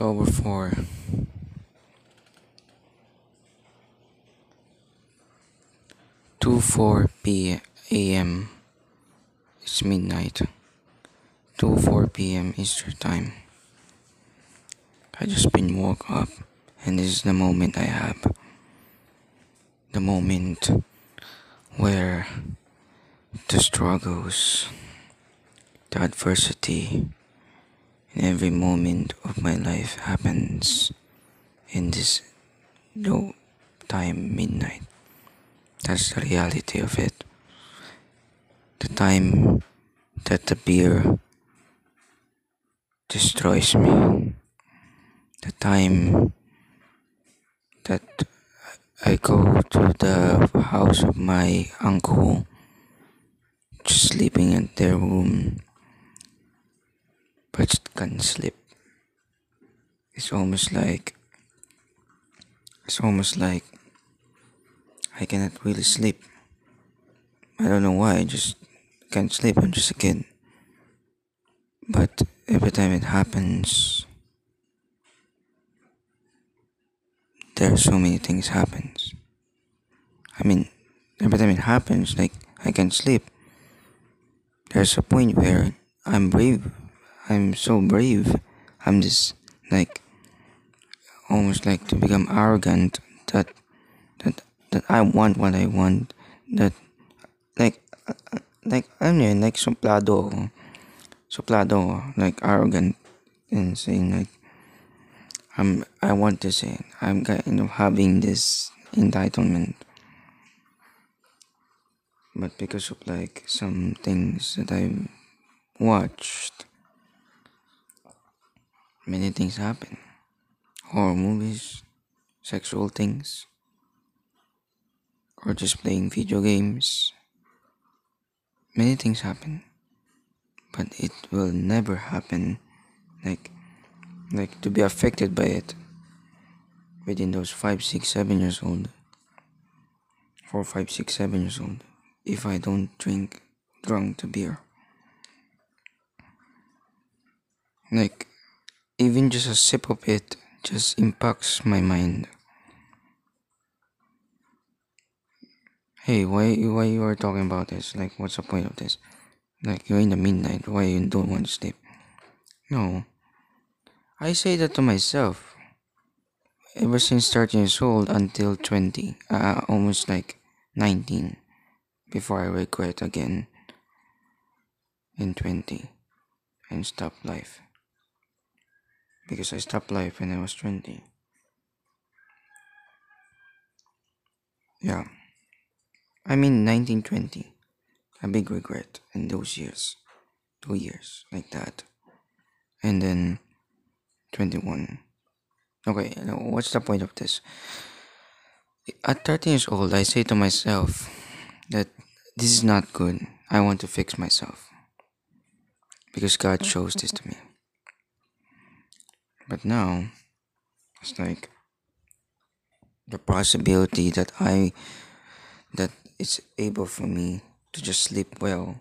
October 4. Two four p a.m. It's midnight. Two four p.m. Eastern time. I just been woke up, and this is the moment I have. The moment where the struggles, the adversity, every moment of my life happens in this low time midnight. That's the reality of it. The time that the beer destroys me. The time that I go to the house of my uncle, just sleeping in their room, but can't sleep. It's almost like it's almost like I cannot really sleep. I don't know why, I just can't sleep. I'm just a kid. But every time it happens, there are so many things happens. I mean, every time it happens, like I can't sleep. There's a point where I'm brave. I'm so brave. I'm just like almost like to become arrogant that that that I want what I want. That like like ano yun, like. Suplado ako, like arrogant and saying like I'm I want to say I'm kind of having this entitlement. But because of like some things that I've watched, many things happen. Horror movies, sexual things, or just playing video games. Many things happen. But it will never happen like like to be affected by it within those five, six, seven years old. Four, five, six, seven years old. If I don't drink drunk the beer. Like even just a sip of it just impacts my mind. Hey, why why you are talking about this? Like what's the point of this? Like you're in the midnight, why you don't want to sleep? No. I say that to myself. Ever since 13 years old until 20, uh, almost like 19, before I regret again in 20 and stop life. Because I stopped life when I was 20. Yeah. I mean 1920. A big regret in those years. Two years, like that. And then 21. Okay, what's the point of this? At 13 years old, I say to myself that this is not good. I want to fix myself. Because God shows this to me. But now, it's like the possibility that I, that it's able for me to just sleep well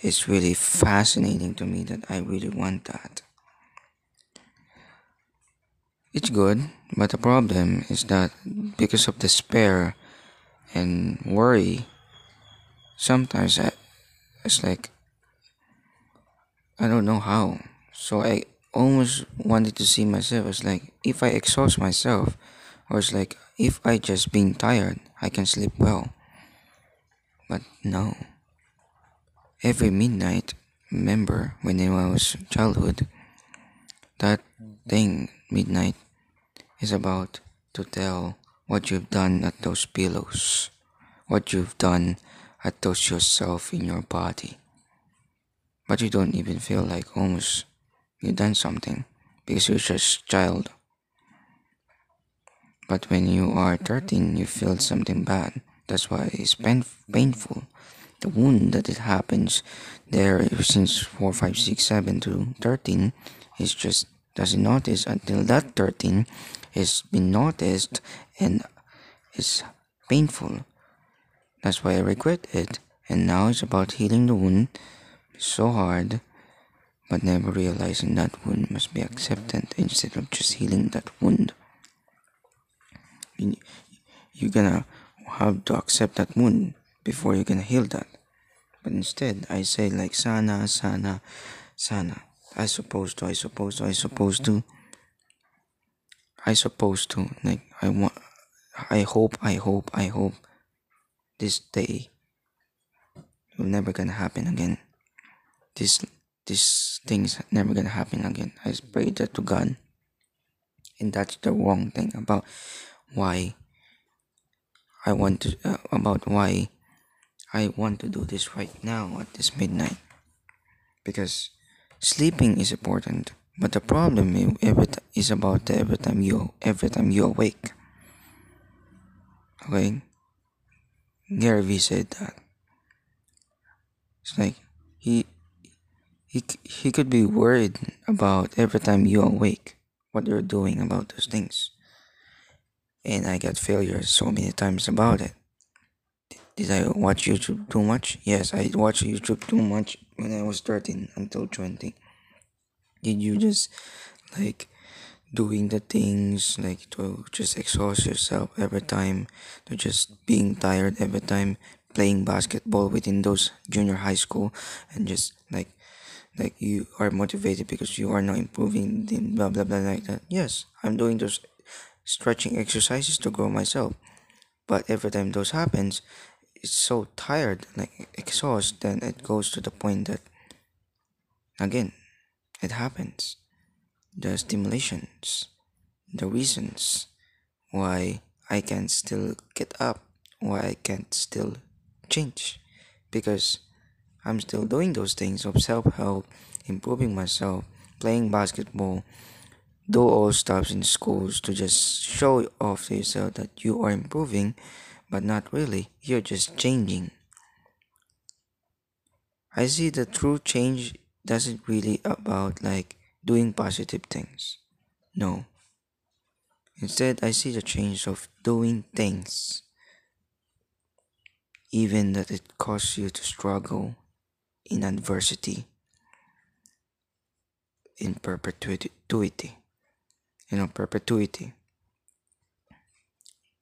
is really fascinating to me that I really want that. It's good, but the problem is that because of despair and worry, sometimes I, it's like I don't know how. So I almost wanted to see myself as like if I exhaust myself, or it's like if I just being tired, I can sleep well. But no. Every midnight, remember when I was childhood, that thing midnight is about to tell what you've done at those pillows, what you've done at those yourself in your body. But you don't even feel like almost you've done something because you're just child. But when you are 13, you feel something bad. That's why it's pain, painful. The wound that it happens there since 4, 5, 6, 7 to 13 is just doesn't notice until that 13 has been noticed and is painful. That's why I regret it. And now it's about healing the wound so hard but never realizing that wound must be accepted instead of just healing that wound. You're gonna have to accept that wound before you can heal that. But instead, I say like sana, sana, sana. I supposed to, I supposed to, I supposed to. I supposed to. Like I want I hope, I hope, I hope this day will never gonna happen again. This these things never gonna happen again. I pray that to God. And that's the wrong thing about why I want to uh, about why I want to do this right now at this midnight. Because sleeping is important, but the problem is about every time you every time you awake. Okay, Gary Vee said that. It's like he he he could be worried about every time you awake what you're doing about those things and I got failures so many times about it. Did I watch YouTube too much? Yes, I watched YouTube too much when I was 13 until 20. Did you just like doing the things like to just exhaust yourself every time, to just being tired every time, playing basketball within those junior high school and just like you are motivated because you are not improving then blah blah blah like that yes i'm doing those stretching exercises to grow myself. But every time those happens, it's so tired, like exhaust, then it goes to the point that again, it happens. The stimulations, the reasons why I can still get up, why I can't still change. Because I'm still doing those things of self help, improving myself, playing basketball, do all stops in schools to just show off to yourself that you are improving, but not really. You're just changing. I see the true change doesn't really about like doing positive things. No. Instead, I see the change of doing things, even that it costs you to struggle in adversity, in perpetuity you know, perpetuity.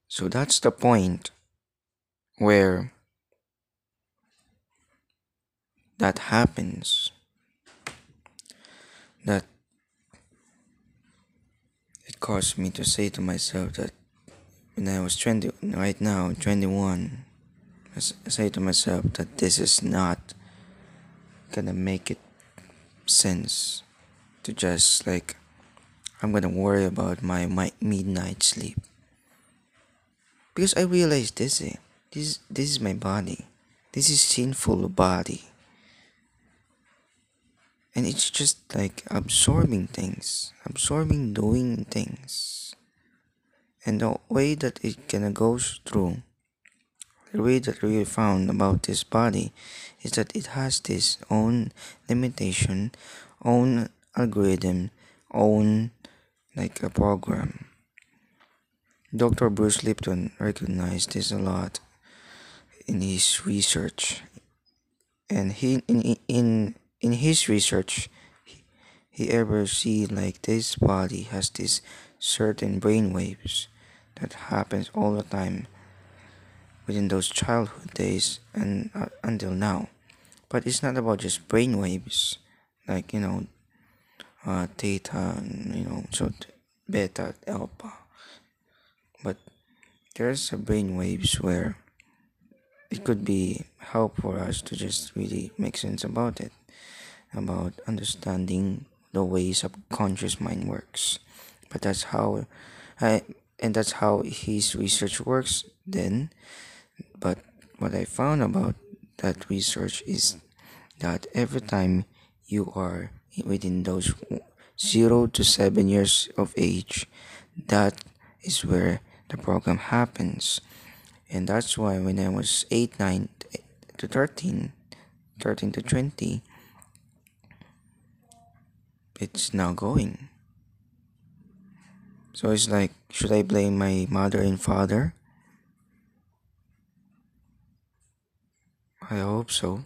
So that's the point where that happens. That it caused me to say to myself that when I was 20, right now, 21, I say to myself that this is not gonna make it sense to just like I'm gonna worry about my, my midnight sleep. Because I realize this, eh, this, this is my body. This is sinful body. And it's just like absorbing things, absorbing doing things. And the way that it gonna goes through, the way that we found about this body is that it has this own limitation, own algorithm, own like a program. Dr. Bruce Lipton recognized this a lot in his research. And he in in in his research he ever see like this body has this certain brain waves that happens all the time within those childhood days and uh, until now but it's not about just brain waves like you know uh, theta, you know, so beta, alpha. But there's a brain waves where it could be help for us to just really make sense about it, about understanding the way subconscious mind works. But that's how, I and that's how his research works. Then, but what I found about that research is that every time you are within those zero to seven years of age, that is where the program happens. And that's why when I was 8, 9 to 13, 13 to 20, it's now going. So it's like, should I blame my mother and father? I hope so.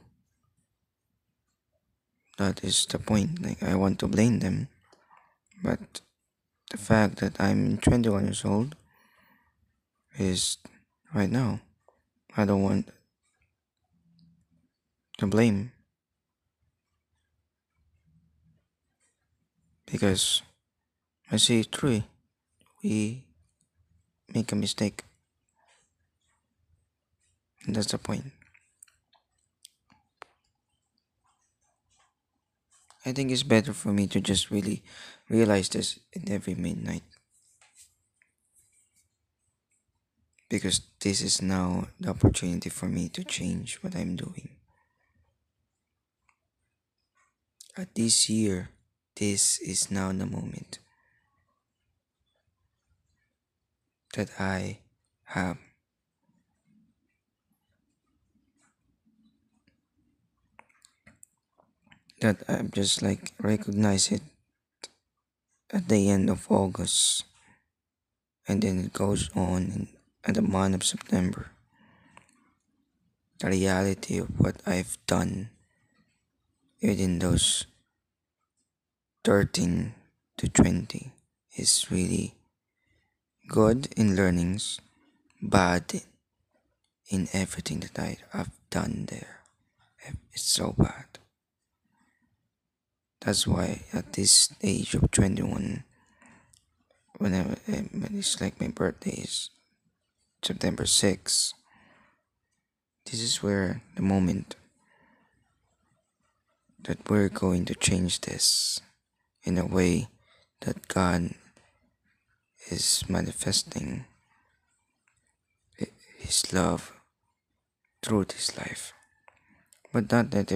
that is the point. Like I want to blame them, but the fact that I'm 21 years old is right now. I don't want to blame because I see it true. We make a mistake. And that's the point. I think it's better for me to just really realize this in every midnight. Because this is now the opportunity for me to change what I'm doing. At this year, this is now the moment that I have that I've just like recognize it at the end of August and then it goes on at the month of September. The reality of what I've done within those 13 to 20 is really good in learnings, bad in everything that I have done there. It's so bad. That's why at this age of 21, whenever eh, when it's like my birthday is September 6, this is where the moment that we're going to change this in a way that God is manifesting His love through this life. But not that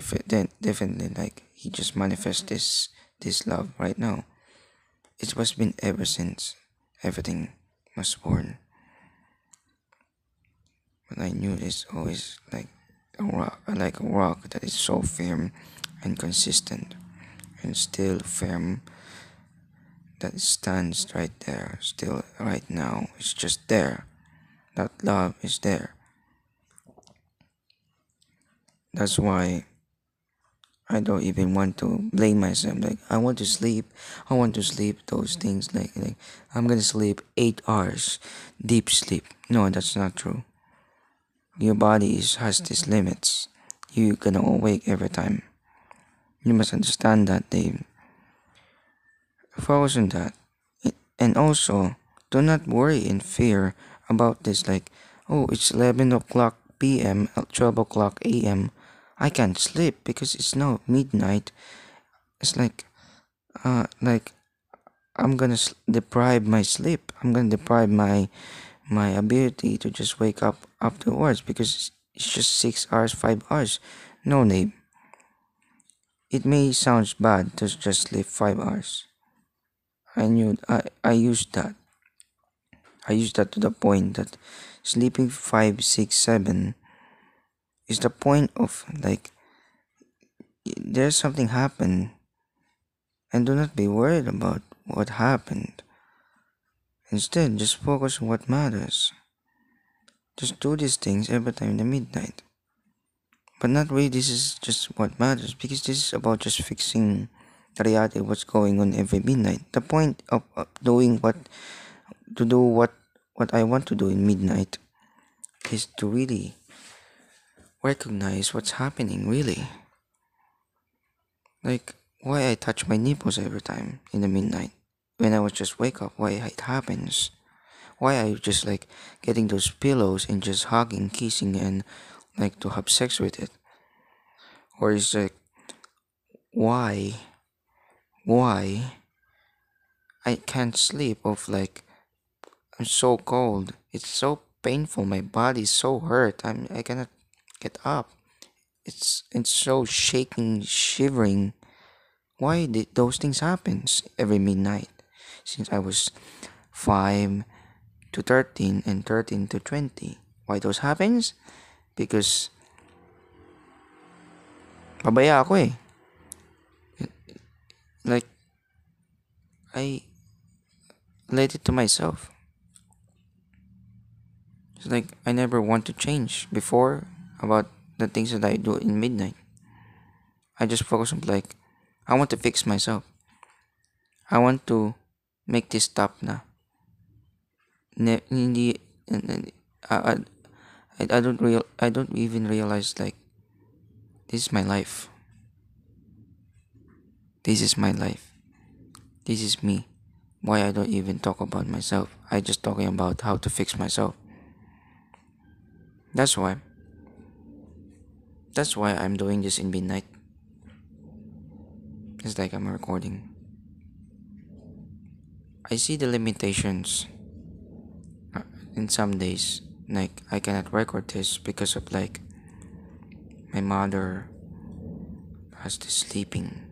definitely like He just manifests this this love right now. It was been ever since everything was born. But I knew it's always like a rock, like a rock that is so firm and consistent and still firm that stands right there, still right now. It's just there. That love is there. That's why I don't even want to blame myself. Like I want to sleep. I want to sleep. Those things like like I'm gonna sleep eight hours, deep sleep. No, that's not true. Your body is, has these limits. You're gonna awake every time. You must understand that, Dave. Focus on that. And also, do not worry and fear about this like, oh, it's 11 o'clock p.m., 12 o'clock a.m. I can't sleep because it's now midnight. It's like, uh, like, I'm gonna deprive my sleep. I'm gonna deprive my my ability to just wake up afterwards because it's just six hours, five hours. No, Nate. It may sound bad to just sleep five hours. I knew I, I used that. I used that to the point that sleeping five, six, seven is the point of like there's something happened and do not be worried about what happened. Instead, just focus on what matters. Just do these things every time in the midnight. But not really this is just what matters because this is about just fixing the reality of what's going on every midnight. The point of, of doing what to do what what I want to do in midnight is to really recognize what's happening really. Like why I touch my nipples every time in the midnight when I was just wake up, why it happens. Why I just like getting those pillows and just hugging, kissing and like to have sex with it or is like why why i can't sleep of like i'm so cold it's so painful my body's so hurt i'm i cannot get up. It's it's so shaking shivering. Why did those things happen every midnight? Since i was 5 to 13 and 13 to 20 why those happens? Because pabaya ako eh. Like, I let it to myself. It's like I never want to change. Before about the things that I do in midnight. I just focus on like I want to fix myself. I want to make this stop na. Ne- hindi, I, I, I don't real I don't even realize like this is my life. This is my life. This is me. Why I don't even talk about myself. I just talking about how to fix myself. That's why. That's why I'm doing this in midnight. It's like I'm recording. I see the limitations uh, in some days. Like I cannot record this because of like my mother has the sleeping.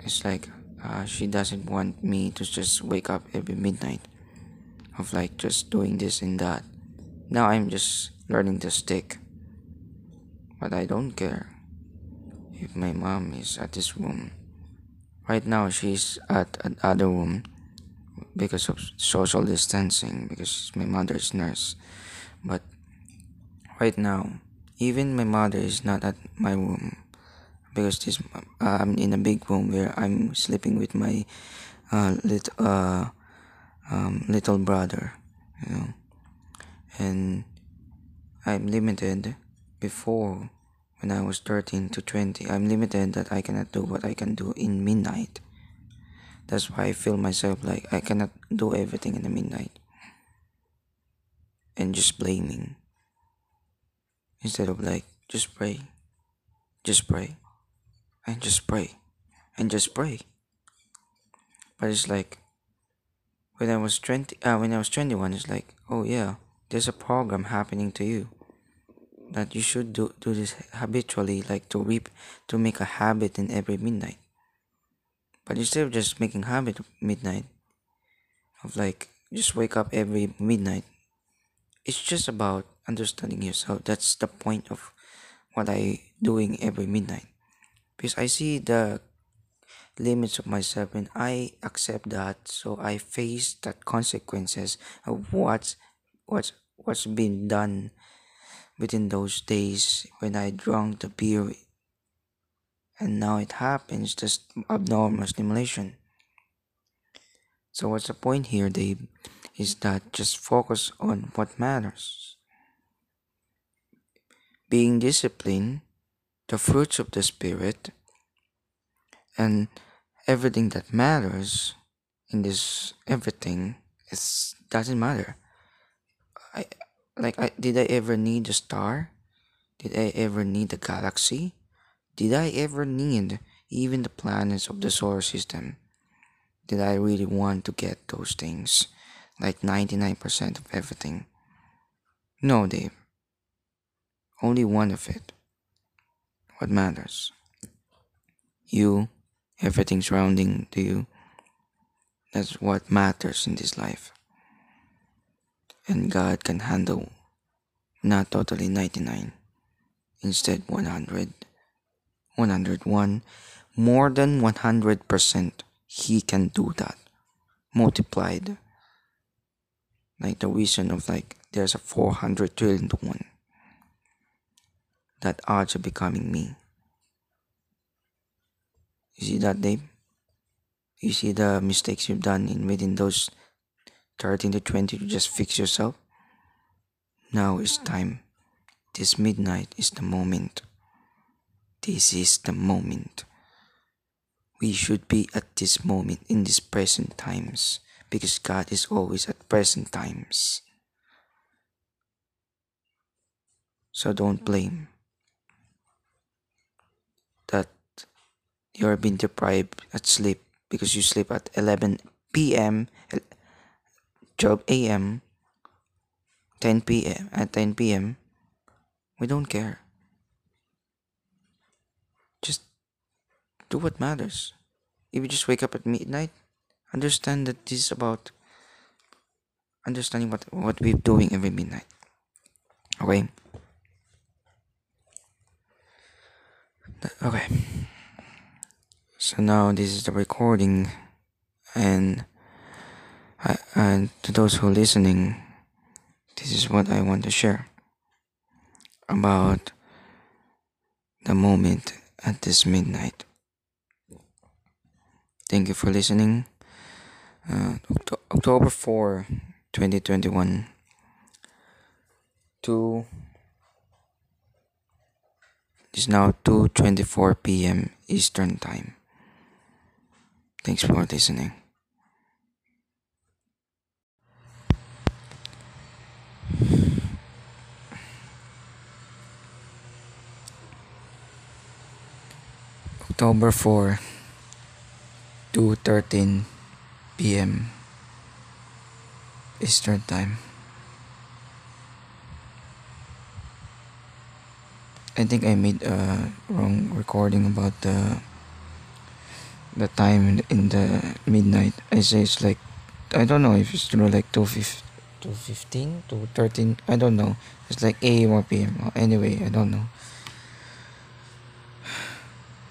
It's like uh, she doesn't want me to just wake up every midnight of like just doing this and that. Now I'm just learning to stick. But I don't care if my mom is at this room. Right now she's at another room because of social distancing because my mother is nurse. But right now, even my mother is not at my room because this uh, I'm in a big room where I'm sleeping with my uh, little uh, um, little brother, you know, and I'm limited before when I was 13 to 20. I'm limited that I cannot do what I can do in midnight. That's why I feel myself like I cannot do everything in the midnight and just blaming instead of like just pray, just pray, and just pray, and just pray. But it's like when I was 20, uh, when I was 21, it's like, oh yeah, there's a program happening to you that you should do, do this habitually, like to reap, to make a habit in every midnight. But instead of just making habit midnight, of like just wake up every midnight, it's just about understanding yourself. That's the point of what I doing every midnight. Because I see the limits of myself and I accept that so I face that consequences of what's what's what's been done within those days when I drank the beer and now it happens just abnormal stimulation. So what's the point here, Dave? Is that just focus on what matters. Being disciplined, the fruits of the spirit, and everything that matters in this everything is doesn't matter. I like I did I ever need a star? Did I ever need a galaxy? Did I ever need even the planets of the solar system? Did I really want to get those things? Like 99% of everything? No, Dave. Only one of it. What matters? You, everything surrounding you. That's what matters in this life. And God can handle not totally 99, instead 100. 101, more than 100%, he can do that. Multiplied. Like the reason of like there's a 400 trillion to 1. That odds becoming me. You see that, Dave? You see the mistakes you've done in within those 13 to 20 to just fix yourself? Now is time. This midnight is the moment. This is the moment. We should be at this moment in these present times because God is always at present times. So don't blame that you're being deprived at sleep because you sleep at 11 p.m., 12 a.m., 10 p.m., at 10 p.m. We don't care. Just do what matters. If you just wake up at midnight, understand that this is about understanding what what we're doing every midnight. Okay. Okay. So now this is the recording, and I, and to those who are listening, this is what I want to share about the moment at this midnight. Thank you for listening. Uh, October 4, 2021. 2 is now 2:24 p.m. Eastern Time. Thanks for listening. October 4, 2:13 p.m. Eastern Time. I think I made a wrong recording about the the time in, the midnight. I say it's like I don't know if it's true like 2 215 213 I don't know it's like AM or PM anyway I don't know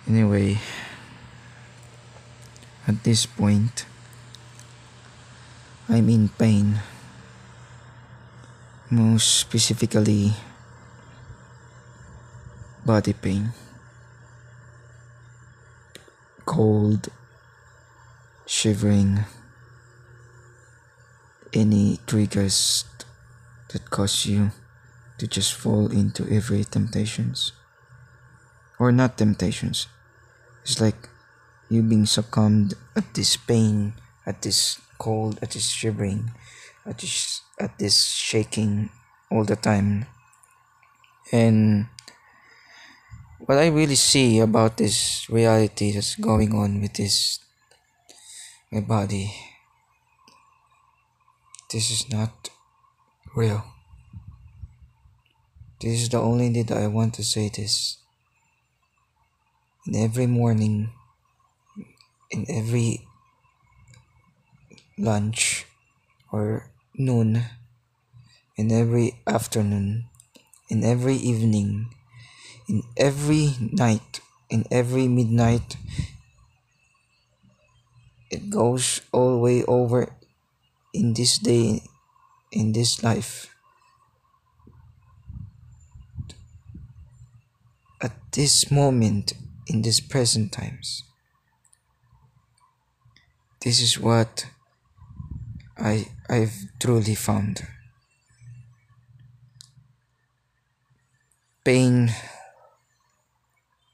anyway at this point I'm in pain. Most specifically body pain. Cold shivering. Any triggers that cause you to just fall into every temptations or not temptations it's like you being succumbed at this pain at this cold at this shivering at this at this shaking all the time and what i really see about this reality that's going on with this my body this is not real. This is the only day that I want to say this. In every morning, in every lunch or noon, in every afternoon, in every evening, in every night, in every midnight, it goes all the way over in this day, in this life. At this moment, in this present times, this is what I I've truly found. Pain,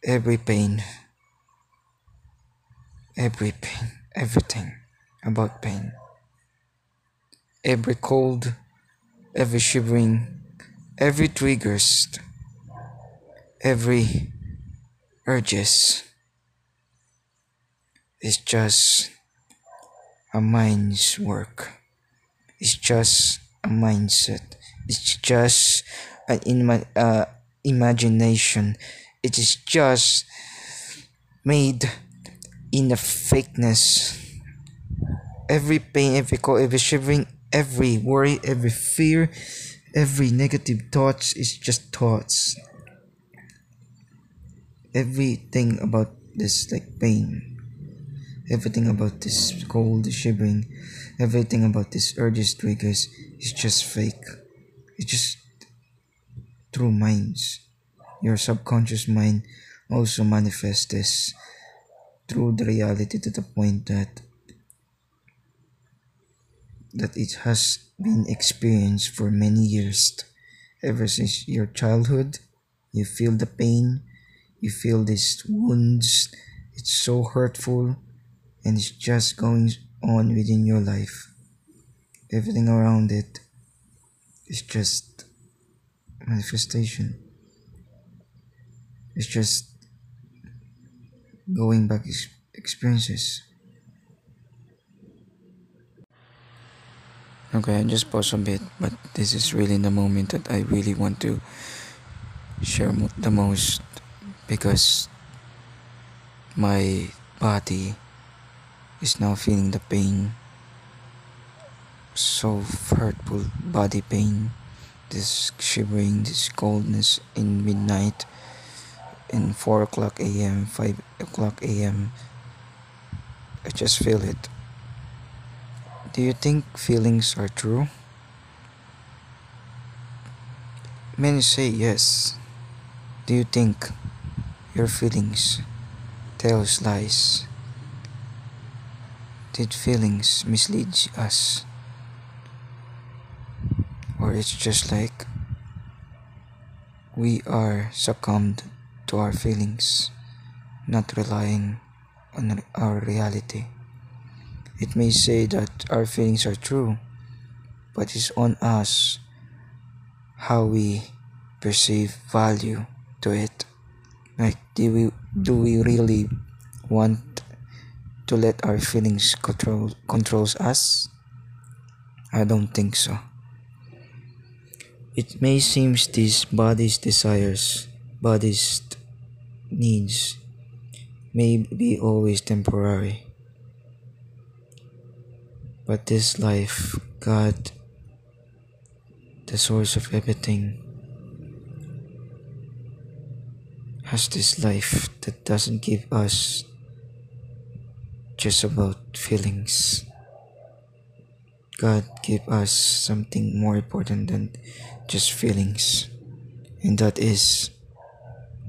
every pain, every pain, everything about pain every cold, every shivering, every triggers, every urges is just a mind's work. It's just a mindset. It's just an ima- uh, imagination. It is just made in a fakeness. Every pain, every cold, every shivering, every worry, every fear, every negative thoughts is just thoughts. Everything about this like pain, everything about this cold shivering, everything about this urges triggers is just fake. It's just through minds. Your subconscious mind also manifests this through the reality to the point that that it has been experienced for many years. Ever since your childhood, you feel the pain, you feel these wounds. It's so hurtful, and it's just going on within your life. Everything around it is just manifestation. It's just going back experiences. Okay, I just pause a bit, but this is really the moment that I really want to share the most because my body is now feeling the pain. So hurtful body pain, this shivering, this coldness in midnight, in 4 o'clock a.m., 5 o'clock a.m. I just feel it. Do you think feelings are true? Many say yes. Do you think your feelings tells lies? did feelings mislead us? Or it's just like we are succumbed to our feelings, not relying on our reality. It may say that our feelings are true, but it's on us how we perceive value to it. Like, do we do we really want to let our feelings control controls us? I don't think so. It may seem these body's desires, body's needs may be always temporary. But this life, God, the source of everything, has this life that doesn't give us just about feelings. God give us something more important than just feelings, and that is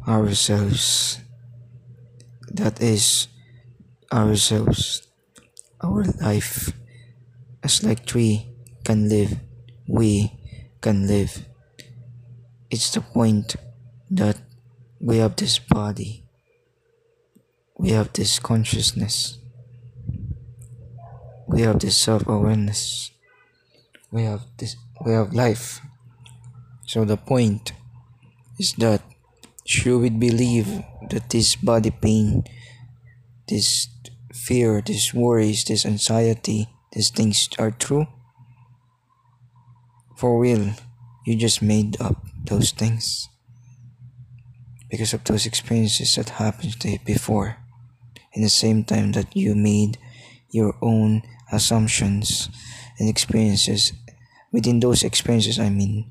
ourselves. That is ourselves, our life. As like tree can live, we can live. It's the point that we have this body, we have this consciousness, we have this self-awareness, we have this, we have life. So the point is that should we believe that this body pain, this fear, these worries, this anxiety, these things are true? For real, you just made up those things because of those experiences that happened before. In the same time that you made your own assumptions and experiences within those experiences i mean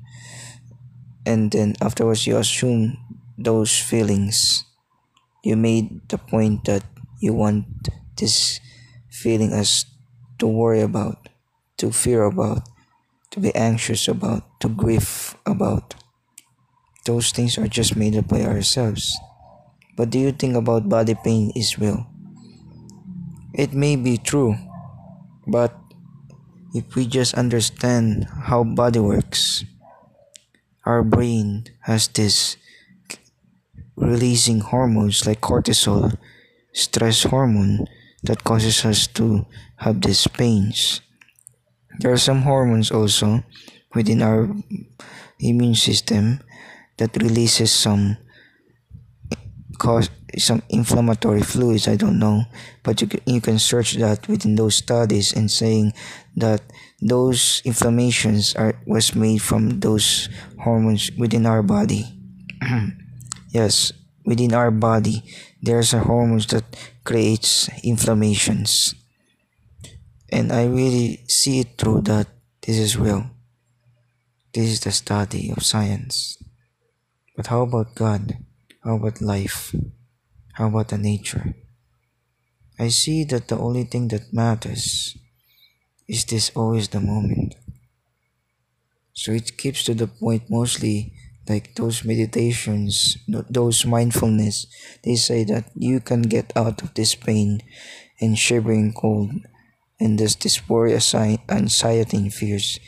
and then afterwards you assume those feelings. You made the point that you want this feeling as to worry about to fear about to be anxious about to grieve about those things are just made up by ourselves. But do you think about body pain is real? It may be true, but if we just understand how body works, our brain has this releasing hormones like cortisol, stress hormone that causes us to have these pains. There are some hormones also within our immune system that releases some cause some inflammatory fluids i don't know. But you can, you can search that within those studies and saying that those inflammations are was made from those hormones within our body. Yes within our body there's a hormones that creates inflammations. And i really see it through that. This is real. This is the study of science but how about God? How about life? How about the nature? I see that the only thing that matters is this always the moment. So it keeps to the point mostly like those meditations, those mindfulness, they say that you can get out of this pain and shivering cold and this, worry, anxiety, and fears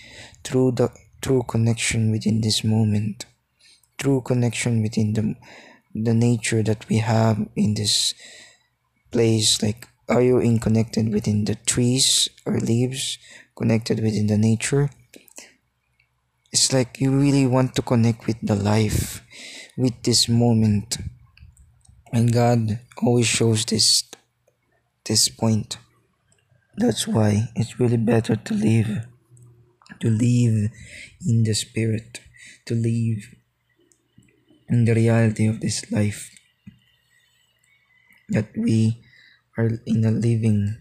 through the true connection within this moment true connection within the the nature that we have in this place like are you in connected within the trees or leaves connected within the nature? It's like you really want to connect with the life with this moment. And god always shows this this point. That's why it's really better to live to live in the spirit to live in the reality of this life that we are in a living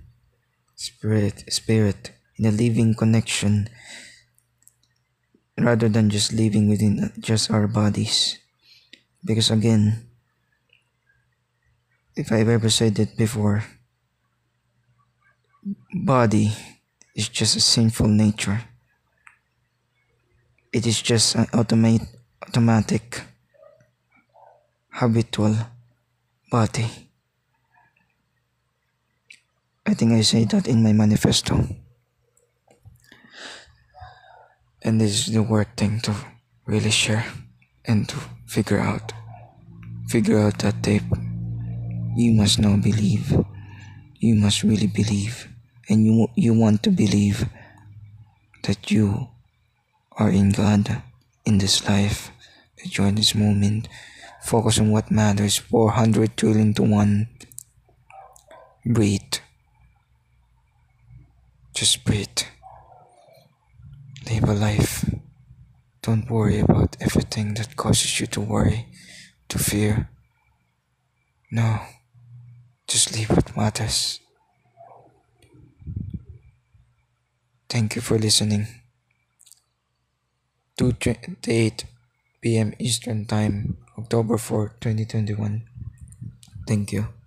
spirit spirit in a living connection rather than just living within just our bodies. Because again if i've ever said it before body is just a sinful nature. It is just an automate automatic habitual body. I think I say that in my manifesto. And this is the word thing to really share and to figure out. Figure out that tape. You must now believe. You must really believe. And you, you want to believe that you are in God in this life, that you are in this moment. Focus on what matters. 400 trillion to 1. Breathe. Just breathe. Live a life. Don't worry about everything that causes you to worry, to fear. No. Just leave what matters. Thank you for listening. 2:28 p.m. Eastern Time, October 4, 2021. Thank you.